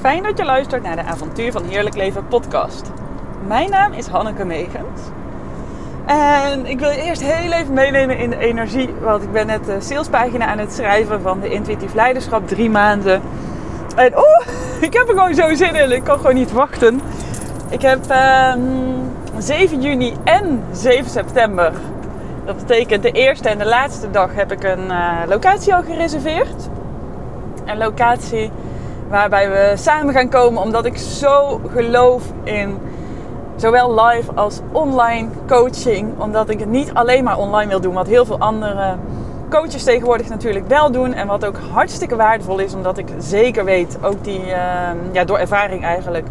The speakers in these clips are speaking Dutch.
Fijn dat je luistert naar de Avontuur van Heerlijk Leven podcast. Mijn naam is Hanneke Megens. En ik wil je eerst heel even meenemen in de energie. Want ik ben net de salespagina aan het schrijven van de Intuïtief Leiderschap. Drie maanden. En oeh, ik heb er gewoon zo zin in. Ik kan gewoon niet wachten. Ik heb 7 ehm, juni en 7 september. Dat betekent de eerste en de laatste dag heb ik een uh, locatie al gereserveerd. Een locatie waarbij we samen gaan komen omdat ik zo geloof in zowel live als online coaching. Omdat ik het niet alleen maar online wil doen, wat heel veel andere coaches tegenwoordig natuurlijk wel doen. En wat ook hartstikke waardevol is, omdat ik zeker weet, ook die, ehm, ja, door ervaring eigenlijk,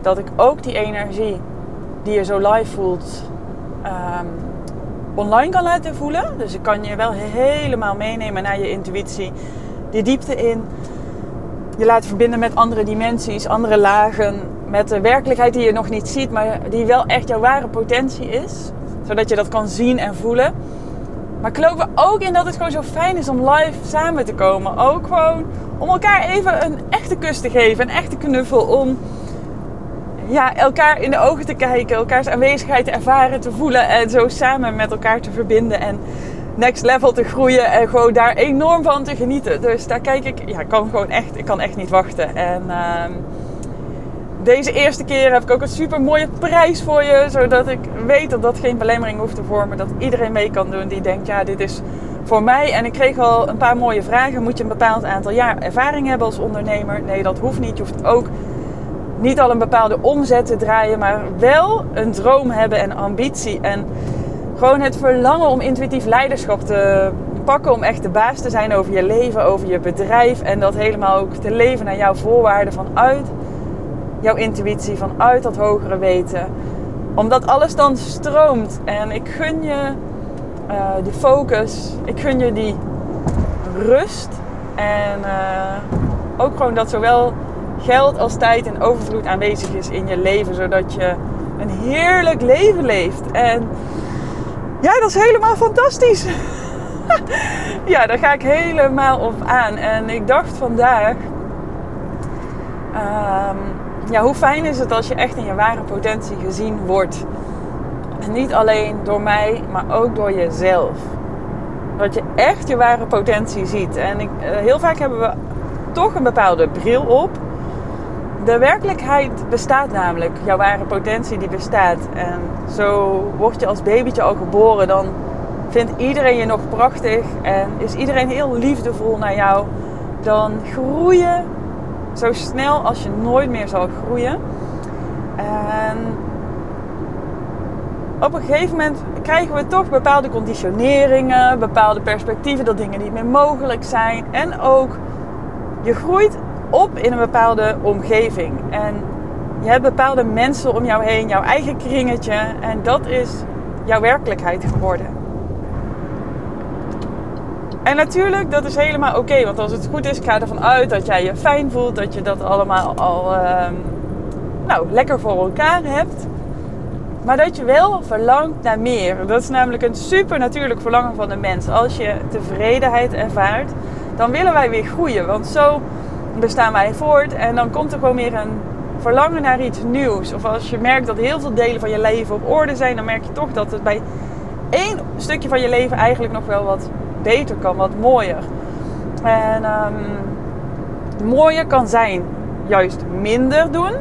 dat ik ook die energie die je zo live voelt, ehm, online kan laten voelen. Dus ik kan je wel helemaal meenemen naar je intuïtie, die diepte in je laat verbinden met andere dimensies, andere lagen. Met de werkelijkheid die je nog niet ziet, maar die wel echt jouw ware potentie is. Zodat je dat kan zien en voelen. Maar ik geloof er ook in dat het gewoon zo fijn is om live samen te komen. Ook gewoon om elkaar even een echte kus te geven, een echte knuffel. Om ja, elkaar in de ogen te kijken, elkaars aanwezigheid te ervaren, te voelen en zo samen met elkaar te verbinden. En next level te groeien en gewoon daar enorm van te genieten. Dus daar kijk ik, ja, ik kan gewoon echt, ik kan echt niet wachten. En uh, deze eerste keer heb ik ook een super mooie prijs voor je, zodat ik weet dat dat geen belemmering hoeft te vormen, dat iedereen mee kan doen die denkt, ja, dit is voor mij. En ik kreeg al een paar mooie vragen. Moet je een bepaald aantal jaar ervaring hebben als ondernemer? Nee, dat hoeft niet. Je hoeft ook niet al een bepaalde omzet te draaien, maar wel een droom hebben en ambitie. En gewoon het verlangen om intuïtief leiderschap te pakken. Om echt de baas te zijn over je leven, over je bedrijf. En dat helemaal ook te leven naar jouw voorwaarden vanuit jouw intuïtie, vanuit dat hogere weten. Omdat alles dan stroomt. En ik gun je uh, die focus. Ik gun je die rust. En uh, ook gewoon dat zowel geld als tijd en overvloed aanwezig is in je leven. Zodat je een heerlijk leven leeft. En ja, dat is helemaal fantastisch. ja, daar ga ik helemaal op aan. En ik dacht vandaag, um, ja, hoe fijn is het als je echt in je ware potentie gezien wordt. Niet alleen door mij, maar ook door jezelf. Dat je echt je ware potentie ziet. En ik, eh, heel vaak hebben we toch een bepaalde bril op de werkelijkheid bestaat namelijk. Jouw ware potentie die bestaat. En zo word je als babytje al geboren. Dan vindt iedereen je nog prachtig. En is iedereen heel liefdevol naar jou. Dan groei je zo snel als je nooit meer zal groeien. En op een gegeven moment krijgen we toch bepaalde conditioneringen, bepaalde perspectieven dat dingen niet meer mogelijk zijn. En ook je groeit op in een bepaalde omgeving. En je hebt bepaalde mensen om jou heen, jouw eigen kringetje. En dat is jouw werkelijkheid geworden. En natuurlijk, dat is helemaal oké. want als het goed is, ga ervan uit dat jij je fijn voelt. Dat je dat allemaal al ehm, nou, lekker voor elkaar hebt. Maar dat je wel verlangt naar meer. Dat is namelijk een super natuurlijk verlangen van de mens. Als je tevredenheid ervaart, dan willen wij weer groeien. Want zo bestaan wij voort. En dan komt er gewoon weer een verlangen naar iets nieuws. Of als je merkt dat heel veel delen van je leven op orde zijn, dan merk je toch dat het bij één stukje van je leven eigenlijk nog wel wat beter kan, wat mooier. En um, mooier kan zijn juist minder doen.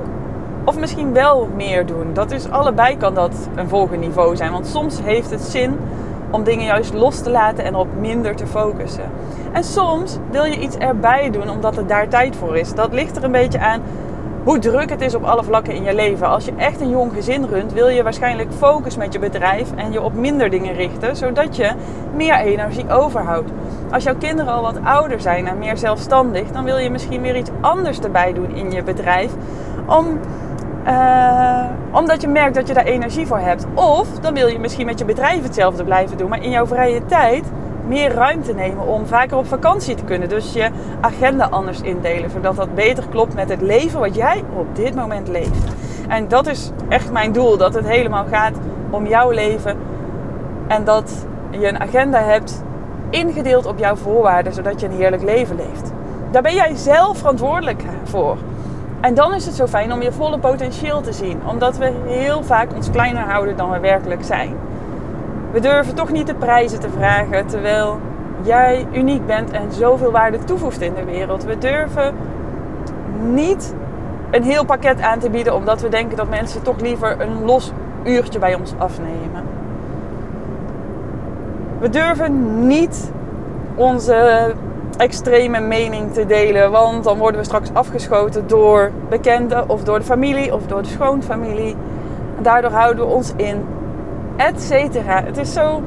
Of misschien wel meer doen. Dat is allebei kan dat een volgend niveau zijn. Want soms heeft het zin om dingen juist los te laten en op minder te focussen. En soms wil je iets erbij doen omdat er daar tijd voor is. Dat ligt er een beetje aan hoe druk het is op alle vlakken in je leven. Als je echt een jong gezin runt, wil je waarschijnlijk focus met je bedrijf en je op minder dingen richten, zodat je meer energie overhoudt. Als jouw kinderen al wat ouder zijn en meer zelfstandig, dan wil je misschien weer iets anders erbij doen in je bedrijf. Om uh, omdat je merkt dat je daar energie voor hebt. Of dan wil je misschien met je bedrijf hetzelfde blijven doen, maar in jouw vrije tijd meer ruimte nemen om vaker op vakantie te kunnen. Dus je agenda anders indelen, zodat dat beter klopt met het leven wat jij op dit moment leeft. En dat is echt mijn doel, dat het helemaal gaat om jouw leven en dat je een agenda hebt ingedeeld op jouw voorwaarden, zodat je een heerlijk leven leeft. Daar ben jij zelf verantwoordelijk voor. En dan is het zo fijn om je volle potentieel te zien, omdat we heel vaak ons kleiner houden dan we werkelijk zijn. We durven toch niet de prijzen te vragen terwijl jij uniek bent en zoveel waarde toevoegt in de wereld. We durven niet een heel pakket aan te bieden omdat we denken dat mensen toch liever een los uurtje bij ons afnemen. We durven niet onze extreme mening te delen, want dan worden we straks afgeschoten door bekenden of door de familie of door de schoonfamilie. En daardoor houden we ons in, et cetera. Het is zo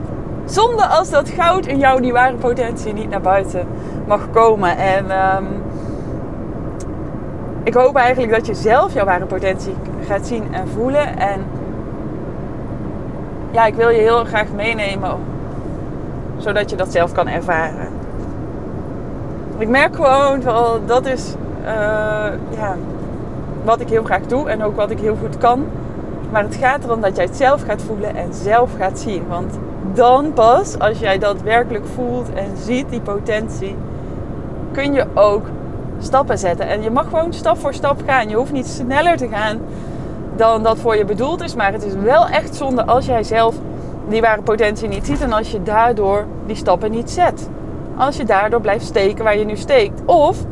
zonde als dat goud in jou, die ware potentie, niet naar buiten mag komen. En um, ik hoop eigenlijk dat je zelf jouw ware potentie gaat zien en voelen. En ja, ik wil je heel graag meenemen, zodat je dat zelf kan ervaren. Ik merk gewoon wel, dat is uh, ja, wat ik heel graag doe en ook wat ik heel goed kan. Maar het gaat erom dat jij het zelf gaat voelen en zelf gaat zien. Want dan pas, als jij dat werkelijk voelt en ziet, die potentie, kun je ook stappen zetten. En je mag gewoon stap voor stap gaan. Je hoeft niet sneller te gaan dan dat voor je bedoeld is. Maar het is wel echt zonde als jij zelf die ware potentie niet ziet en als je daardoor die stappen niet zet. Als je daardoor blijft steken waar je nu steekt. Of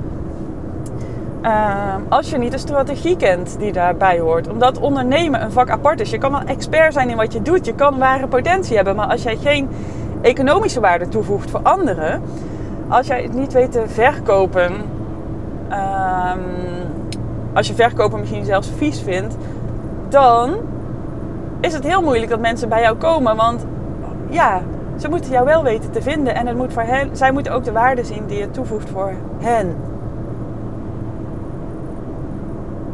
uh, als je niet de strategie kent die daarbij hoort. Omdat ondernemen een vak apart is. Je kan wel expert zijn in wat je doet. Je kan ware potentie hebben. Maar als jij geen economische waarde toevoegt voor anderen. Als jij het niet weet te verkopen. Uh, als je verkopen misschien zelfs vies vindt. Dan is het heel moeilijk dat mensen bij jou komen. Want ja, ze moeten jou wel weten te vinden. En het moet voor hen, zij moeten ook de waarde zien die je toevoegt voor hen.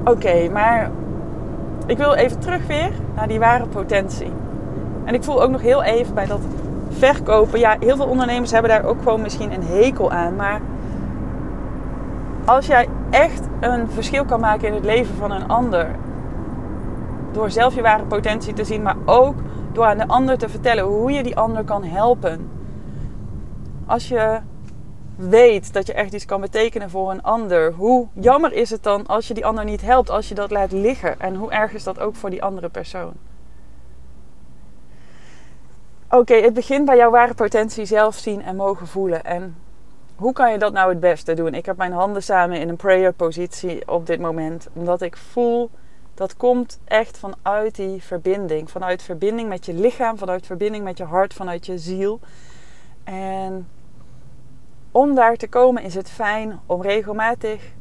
Oké, maar ik wil even terug weer naar die ware potentie. En ik voel ook nog heel even bij dat verkopen. Ja, heel veel ondernemers hebben daar ook gewoon misschien een hekel aan. Maar als jij echt een verschil kan maken in het leven van een ander. Door zelf je ware potentie te zien, maar ook door aan de ander te vertellen hoe je die ander kan helpen. Als je weet dat je echt iets kan betekenen voor een ander, hoe jammer is het dan als je die ander niet helpt, als je dat laat liggen? En hoe erg is dat ook voor die andere persoon? Oké, het begint bij jouw ware potentie zelf zien en mogen voelen. En hoe kan je dat nou het beste doen? Ik heb mijn handen samen in een prayer positie op dit moment, omdat ik voel dat komt echt vanuit die verbinding. Vanuit verbinding met je lichaam, vanuit verbinding met je hart, vanuit je ziel. En om daar te komen is het fijn om regelmatig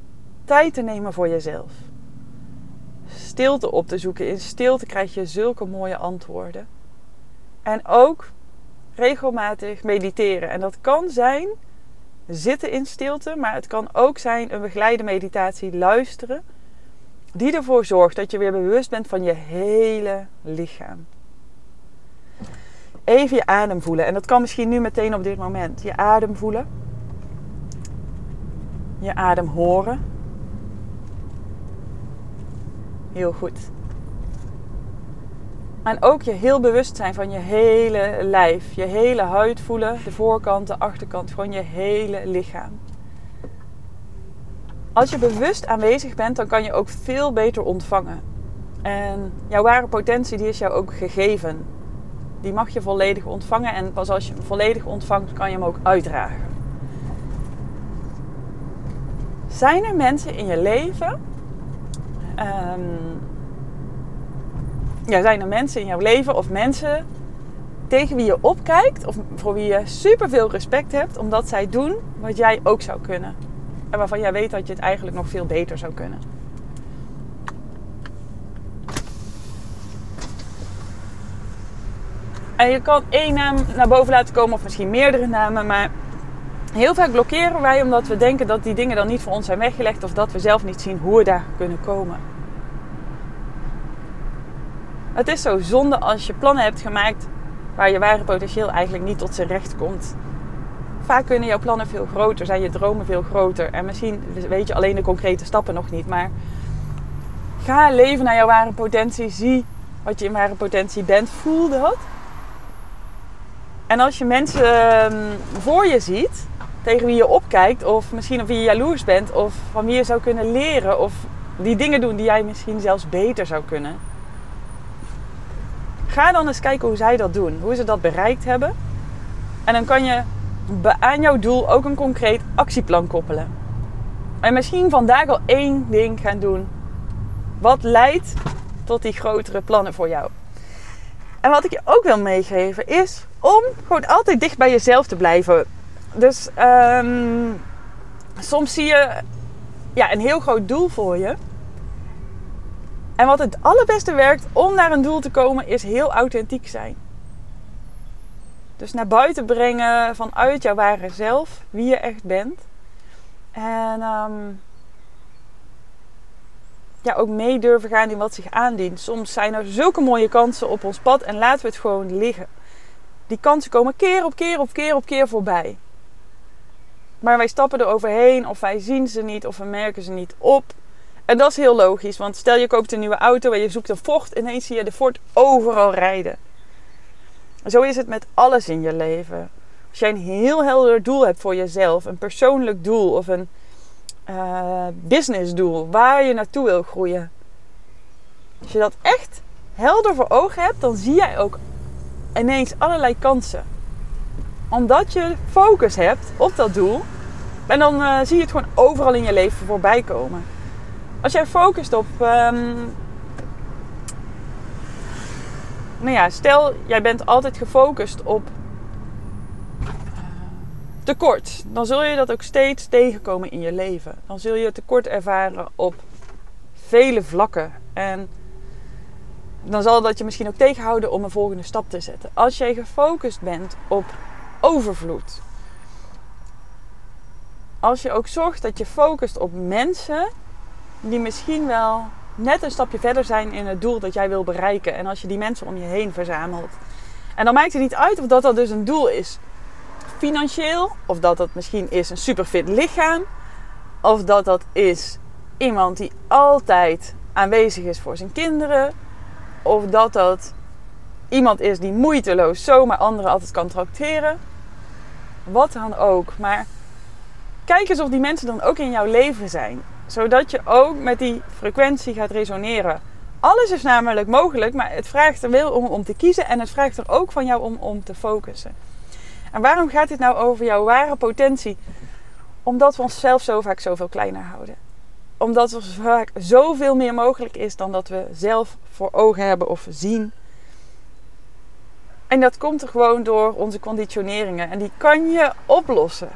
tijd te nemen voor jezelf. Stilte op te zoeken. In stilte krijg je zulke mooie antwoorden. En ook regelmatig mediteren. En dat kan zijn zitten in stilte, maar het kan ook zijn een begeleide meditatie luisteren die ervoor zorgt dat je weer bewust bent van je hele lichaam. Even je adem voelen. En dat kan misschien nu meteen op dit moment. Je adem voelen. Je adem horen. Heel goed. En ook je heel bewust zijn van je hele lijf. Je hele huid voelen. De voorkant, de achterkant. Gewoon je hele lichaam. Als je bewust aanwezig bent, dan kan je ook veel beter ontvangen. En jouw ware potentie, die is jou ook gegeven. Die mag je volledig ontvangen. En pas als je hem volledig ontvangt, kan je hem ook uitdragen. Zijn er mensen in je leven? Um, ja, zijn er mensen in jouw leven of mensen tegen wie je opkijkt of voor wie je super veel respect hebt, omdat zij doen wat jij ook zou kunnen? En waarvan jij weet dat je het eigenlijk nog veel beter zou kunnen. En je kan één naam naar boven laten komen, of misschien meerdere namen. Maar heel vaak blokkeren wij omdat we denken dat die dingen dan niet voor ons zijn weggelegd. Of dat we zelf niet zien hoe we daar kunnen komen. Het is zo zonde als je plannen hebt gemaakt waar je ware potentieel eigenlijk niet tot zijn recht komt vaak kunnen jouw plannen veel groter zijn, je dromen veel groter. En misschien weet je alleen de concrete stappen nog niet. Maar ga leven naar jouw ware potentie. Zie wat je in ware potentie bent. Voel dat. En als je mensen ehm, voor je ziet, tegen wie je opkijkt, of misschien op wie je jaloers bent, of van wie je zou kunnen leren, of die dingen doen die jij misschien zelfs beter zou kunnen. Ga dan eens kijken hoe zij dat doen, hoe ze dat bereikt hebben. En dan kan je aan jouw doel ook een concreet actieplan koppelen. En misschien vandaag al één ding gaan doen. Wat leidt tot die grotere plannen voor jou? En wat ik je ook wil meegeven is om gewoon altijd dicht bij jezelf te blijven. Dus um, soms zie je ja, een heel groot doel voor je. En wat het allerbeste werkt om naar een doel te komen, is heel authentiek zijn. Dus naar buiten brengen vanuit jouw ware zelf, wie je echt bent. En um, ja, ook mee durven gaan in wat zich aandient. Soms zijn er zulke mooie kansen op ons pad en laten we het gewoon liggen. Die kansen komen keer op keer op keer op keer voorbij. Maar wij stappen er overheen of wij zien ze niet of we merken ze niet op. En dat is heel logisch, want stel je koopt een nieuwe auto en je zoekt een Ford, ineens zie je de Ford overal rijden. Zo is het met alles in je leven. Als jij een heel helder doel hebt voor jezelf, een persoonlijk doel of een uh, businessdoel, waar je naartoe wil groeien. Als je dat echt helder voor ogen hebt, dan zie jij ook ineens allerlei kansen. Omdat je focus hebt op dat doel. En dan uh, zie je het gewoon overal in je leven voorbij komen. Als jij focust op. Um, nou ja, stel jij bent altijd gefocust op tekort, dan zul je dat ook steeds tegenkomen in je leven. Dan zul je tekort ervaren op vele vlakken. En dan zal dat je misschien ook tegenhouden om een volgende stap te zetten. Als jij gefocust bent op overvloed. Als je ook zorgt dat je focust op mensen die misschien wel net een stapje verder zijn in het doel dat jij wil bereiken. En als je die mensen om je heen verzamelt. En dan maakt het niet uit of dat dat dus een doel is financieel, of dat dat misschien is een superfit lichaam, of dat dat is iemand die altijd aanwezig is voor zijn kinderen, of dat dat iemand is die moeiteloos zomaar anderen altijd kan tracteren. Wat dan ook. Maar kijk eens of die mensen dan ook in jouw leven zijn. Zodat je ook met die frequentie gaat resoneren. Alles is namelijk mogelijk, maar het vraagt er wel om, om te kiezen en het vraagt er ook van jou om, om te focussen. En waarom gaat dit nou over jouw ware potentie? Omdat we onszelf zo vaak zoveel kleiner houden. Omdat er vaak zoveel meer mogelijk is dan dat we zelf voor ogen hebben of zien. En dat komt er gewoon door onze conditioneringen. En die kan je oplossen.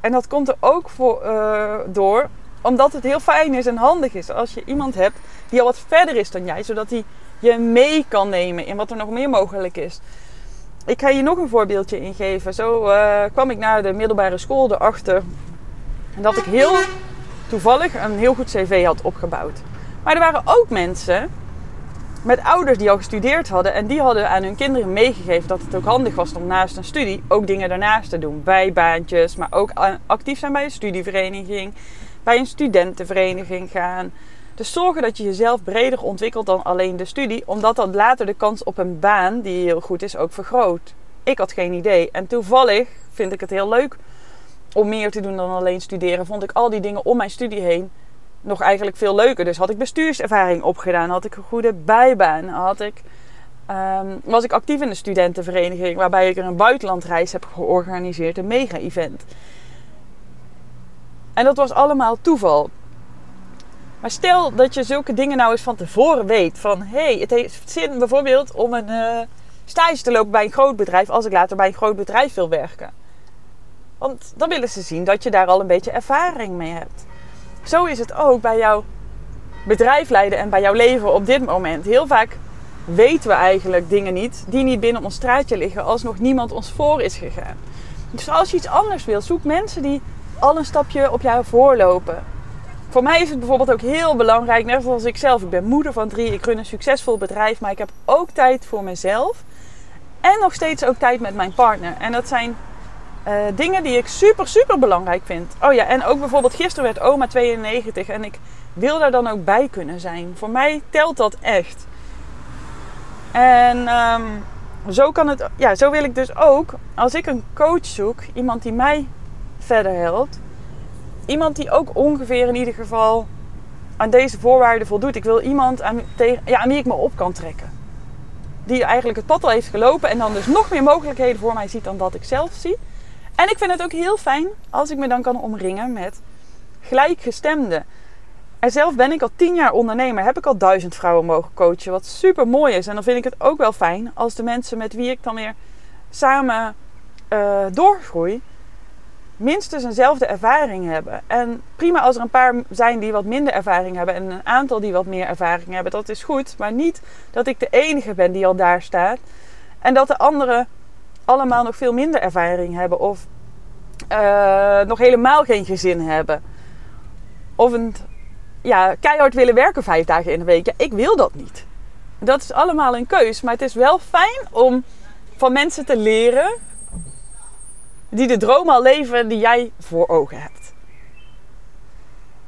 En dat komt er ook voor, uh, door omdat het heel fijn is en handig is als je iemand hebt die al wat verder is dan jij. Zodat hij je mee kan nemen in wat er nog meer mogelijk is. Ik ga je nog een voorbeeldje ingeven. Zo uh, kwam ik naar de middelbare school erachter dat ik heel toevallig een heel goed cv had opgebouwd. Maar er waren ook mensen met ouders die al gestudeerd hadden en die hadden aan hun kinderen meegegeven dat het ook handig was om naast een studie ook dingen daarnaast te doen. Bijbaantjes, maar ook actief zijn bij een studievereniging, bij een studentenvereniging gaan. Dus zorgen dat je jezelf breder ontwikkelt dan alleen de studie, omdat dan later de kans op een baan die heel goed is ook vergroot. Ik had geen idee. En toevallig vind ik het heel leuk om meer te doen dan alleen studeren. Vond ik al die dingen om mijn studie heen nog eigenlijk veel leuker. Dus had ik bestuurservaring opgedaan, had ik een goede bijbaan, had ik, um, was ik actief in de studentenvereniging, waarbij ik een buitenlandreis heb georganiseerd, een mega-event. En dat was allemaal toeval. Maar stel dat je zulke dingen nou eens van tevoren weet. Van hé, hey, het heeft zin bijvoorbeeld om een uh, stage te lopen bij een groot bedrijf. Als ik later bij een groot bedrijf wil werken. Want dan willen ze zien dat je daar al een beetje ervaring mee hebt. Zo is het ook bij jouw bedrijf leiden en bij jouw leven op dit moment. Heel vaak weten we eigenlijk dingen niet die niet binnen ons straatje liggen als nog niemand ons voor is gegaan. Dus als je iets anders wil, zoek mensen die al een stapje op jou voorlopen. Voor mij is het bijvoorbeeld ook heel belangrijk, net zoals ik zelf. Ik ben moeder van drie, ik run een succesvol bedrijf, maar ik heb ook tijd voor mezelf. En nog steeds ook tijd met mijn partner. En dat zijn uh, dingen die ik super, super belangrijk vind. Oh ja, en ook bijvoorbeeld gisteren werd oma 92 en ik wil daar dan ook bij kunnen zijn. Voor mij telt dat echt. En um, zo kan het, ja, zo wil ik dus ook, als ik een coach zoek, iemand die mij verder helpt, iemand die ook ongeveer in ieder geval aan deze voorwaarden voldoet. Ik wil iemand aan, tegen, ja, aan wie ik me op kan trekken. Die eigenlijk het pad al heeft gelopen en dan dus nog meer mogelijkheden voor mij ziet dan dat ik zelf zie. En ik vind het ook heel fijn als ik me dan kan omringen met gelijkgestemden. En zelf ben ik al tien jaar ondernemer, heb ik al duizend vrouwen mogen coachen, wat super mooi is. En dan vind ik het ook wel fijn als de mensen met wie ik dan weer samen uh, doorgroei, minstens eenzelfde ervaring hebben. En prima als er een paar zijn die wat minder ervaring hebben en een aantal die wat meer ervaring hebben, dat is goed. Maar niet dat ik de enige ben die al daar staat en dat de anderen allemaal nog veel minder ervaring hebben of uh, nog helemaal geen gezin hebben. Of een ja, keihard willen werken vijf dagen in de week. Ja, ik wil dat niet. Dat is allemaal een keus. Maar het is wel fijn om van mensen te leren die de droom al leven die jij voor ogen hebt.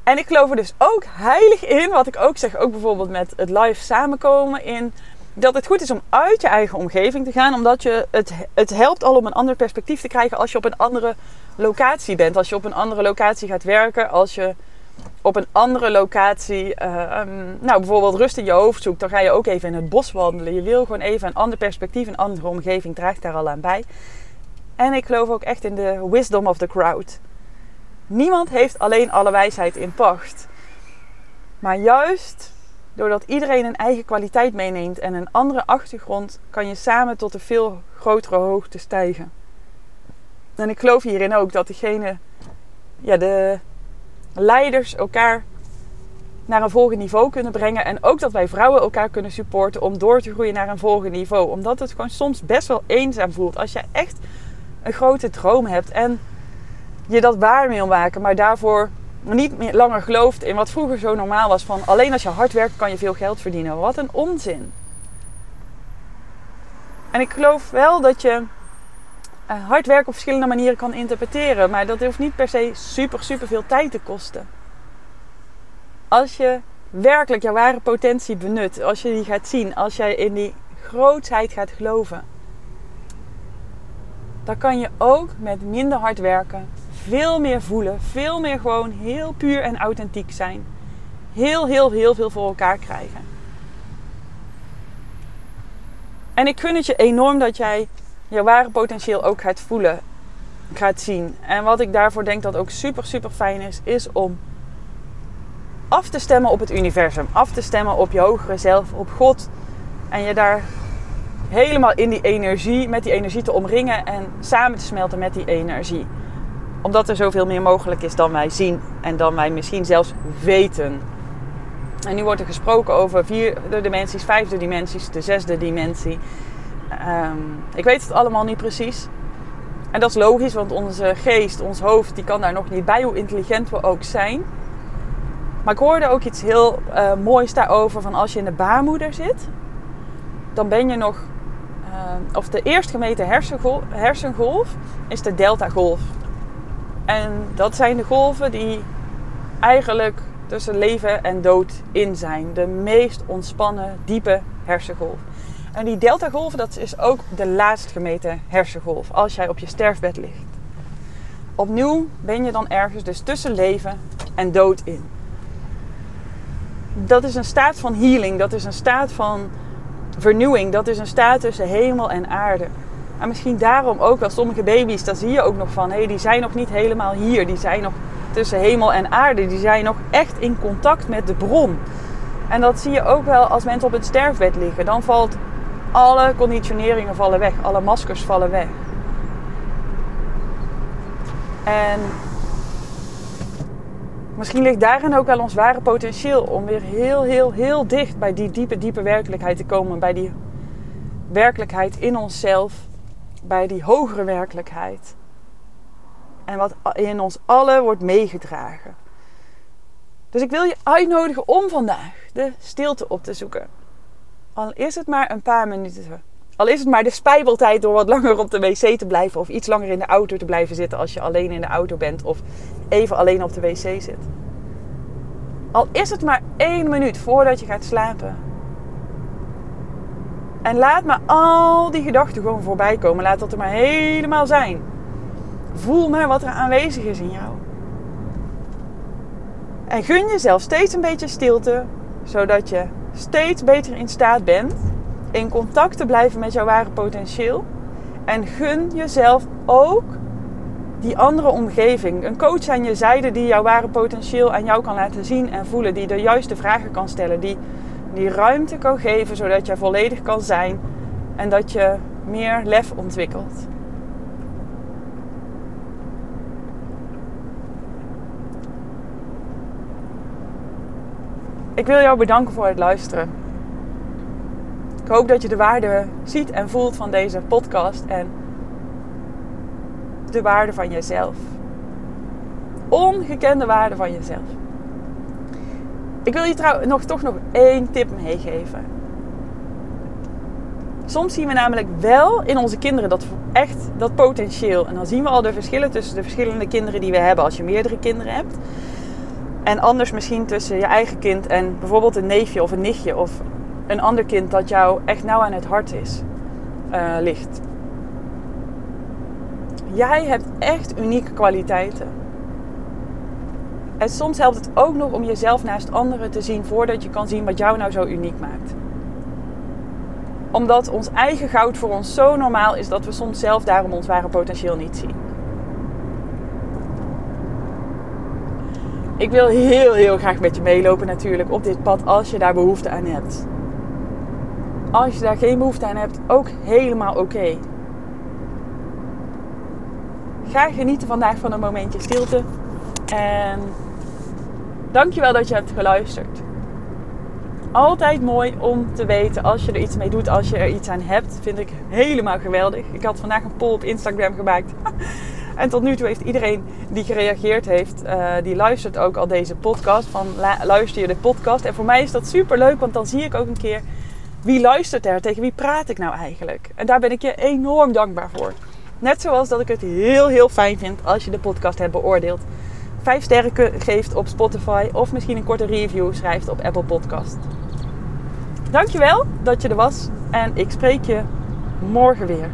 En ik geloof er dus ook heilig in, wat ik ook zeg, ook bijvoorbeeld met het live samenkomen, in dat het goed is om uit je eigen omgeving te gaan, omdat je het, het helpt al om een ander perspectief te krijgen als je op een andere locatie bent. Als je op een andere locatie gaat werken, als je op een andere locatie, uh, nou bijvoorbeeld rust in je hoofd zoekt, dan ga je ook even in het bos wandelen. Je wil gewoon even een ander perspectief, een andere omgeving draagt daar al aan bij. En ik geloof ook echt in de wisdom of the crowd. Niemand heeft alleen alle wijsheid in pacht. Maar juist doordat iedereen een eigen kwaliteit meeneemt en een andere achtergrond, kan je samen tot een veel grotere hoogte stijgen. En ik geloof hierin ook dat degene, ja, de leiders elkaar naar een volgend niveau kunnen brengen. En ook dat wij vrouwen elkaar kunnen supporten om door te groeien naar een volgend niveau. Omdat het gewoon soms best wel eenzaam voelt. Als je echt een grote droom hebt en je dat waar wil maken, maar daarvoor niet langer gelooft in wat vroeger zo normaal was: van alleen als je hard werkt kan je veel geld verdienen. Wat een onzin. En ik geloof wel dat je uh, hard werken op verschillende manieren kan interpreteren, maar dat hoeft niet per se super, super veel tijd te kosten. Als je werkelijk jouw ware potentie benut, als je die gaat zien, als jij in die grootheid gaat geloven dan kan je ook met minder hard werken veel meer voelen, veel meer gewoon heel puur en authentiek zijn. Heel, heel, heel veel voor elkaar krijgen. En ik gun het je enorm dat jij je ware potentieel ook gaat voelen, gaat zien. En wat ik daarvoor denk dat ook super, super fijn is, is om af te stemmen op het universum. Af te stemmen op je hogere zelf, op God. En je daar helemaal in die energie, met die energie te omringen en samen te smelten met die energie. Omdat er zoveel meer mogelijk is dan wij zien en dan wij misschien zelfs weten. En nu wordt er gesproken over vierde dimensies, vijfde dimensies, de zesde dimensie. Ehm, ik weet het allemaal niet precies. En dat is logisch, want onze geest, ons hoofd, die kan daar nog niet bij, hoe intelligent we ook zijn. Maar ik hoorde ook iets heel uh, moois daarover: van als je in de baarmoeder zit, dan ben je nog uh, of de eerst gemeten hersengolf, hersengolf is de delta-golf. En dat zijn de golven die eigenlijk tussen leven en dood in zijn. De meest ontspannen, diepe hersengolf. En die delta-golf, dat is ook de laatst gemeten hersengolf. Als jij op je sterfbed ligt. Opnieuw ben je dan ergens dus tussen leven en dood in. Dat is een staat van healing. Dat is een staat van vernieuwing, dat is een staat tussen hemel en aarde. En misschien daarom ook wel sommige baby's, daar zie je ook nog van, hé, hey, die zijn nog niet helemaal hier. Die zijn nog tussen hemel en aarde. Die zijn nog echt in contact met de bron. En dat zie je ook wel als mensen op het sterfbed liggen. Dan valt alle conditioneringen vallen weg, alle maskers vallen weg. En Misschien ligt daarin ook wel ons ware potentieel om weer heel, heel, heel dicht bij die diepe, diepe werkelijkheid te komen. Bij die werkelijkheid in onszelf, bij die hogere werkelijkheid. En wat in ons allen wordt meegedragen. Dus ik wil je uitnodigen om vandaag de stilte op te zoeken. Al is het maar een paar minuten. Al is het maar de spijbeltijd door wat langer op de wc te blijven. Of iets langer in de auto te blijven zitten als je alleen in de auto bent. Of even alleen op de wc zit. Al is het maar één minuut voordat je gaat slapen. En laat maar al die gedachten gewoon voorbij komen. Laat dat er maar helemaal zijn. Voel maar wat er aanwezig is in jou. En gun jezelf steeds een beetje stilte, zodat je steeds beter in staat bent in contact te blijven met jouw ware potentieel. En gun jezelf ook die andere omgeving. Een coach aan je zijde die jouw ware potentieel aan jou kan laten zien en voelen. Die de juiste vragen kan stellen. Die, die ruimte kan geven zodat je volledig kan zijn. En dat je meer lef ontwikkelt. Ik wil jou bedanken voor het luisteren. Ik hoop dat je de waarde ziet en voelt van deze podcast en de waarde van jezelf. Ongekende waarde van jezelf. Ik wil je trouw, nog, toch nog één tip meegeven. Soms zien we namelijk wel in onze kinderen dat echt dat potentieel. En dan zien we al de verschillen tussen de verschillende kinderen die we hebben als je meerdere kinderen hebt. En anders misschien tussen je eigen kind en bijvoorbeeld een neefje of een nichtje of een ander kind dat jou echt nauw aan het hart is, uh, ligt. Jij hebt echt unieke kwaliteiten. En soms helpt het ook nog om jezelf naast anderen te zien voordat je kan zien wat jou nou zo uniek maakt. Omdat ons eigen goud voor ons zo normaal is dat we soms zelf daarom ons ware potentieel niet zien. Ik wil heel, heel graag met je meelopen natuurlijk op dit pad als je daar behoefte aan hebt. Als je daar geen behoefte aan hebt, ook helemaal oké. Ga genieten vandaag van een momentje stilte. En dankjewel dat je hebt geluisterd. Altijd mooi om te weten als je er iets mee doet, als je er iets aan hebt. Vind ik helemaal geweldig. Ik had vandaag een poll op Instagram gemaakt. En tot nu toe heeft iedereen die gereageerd heeft, uh, die luistert ook al deze podcast. Van luister je de podcast? En voor mij is dat super leuk, want dan zie ik ook een keer wie luistert er, tegen wie praat ik nou eigenlijk. En daar ben ik je enorm dankbaar voor. Net zoals dat ik het heel heel fijn vind als je de podcast hebt beoordeeld. Vijf sterren geeft op Spotify of misschien een korte review schrijft op Apple Podcast. Dankjewel dat je er was en ik spreek je morgen weer.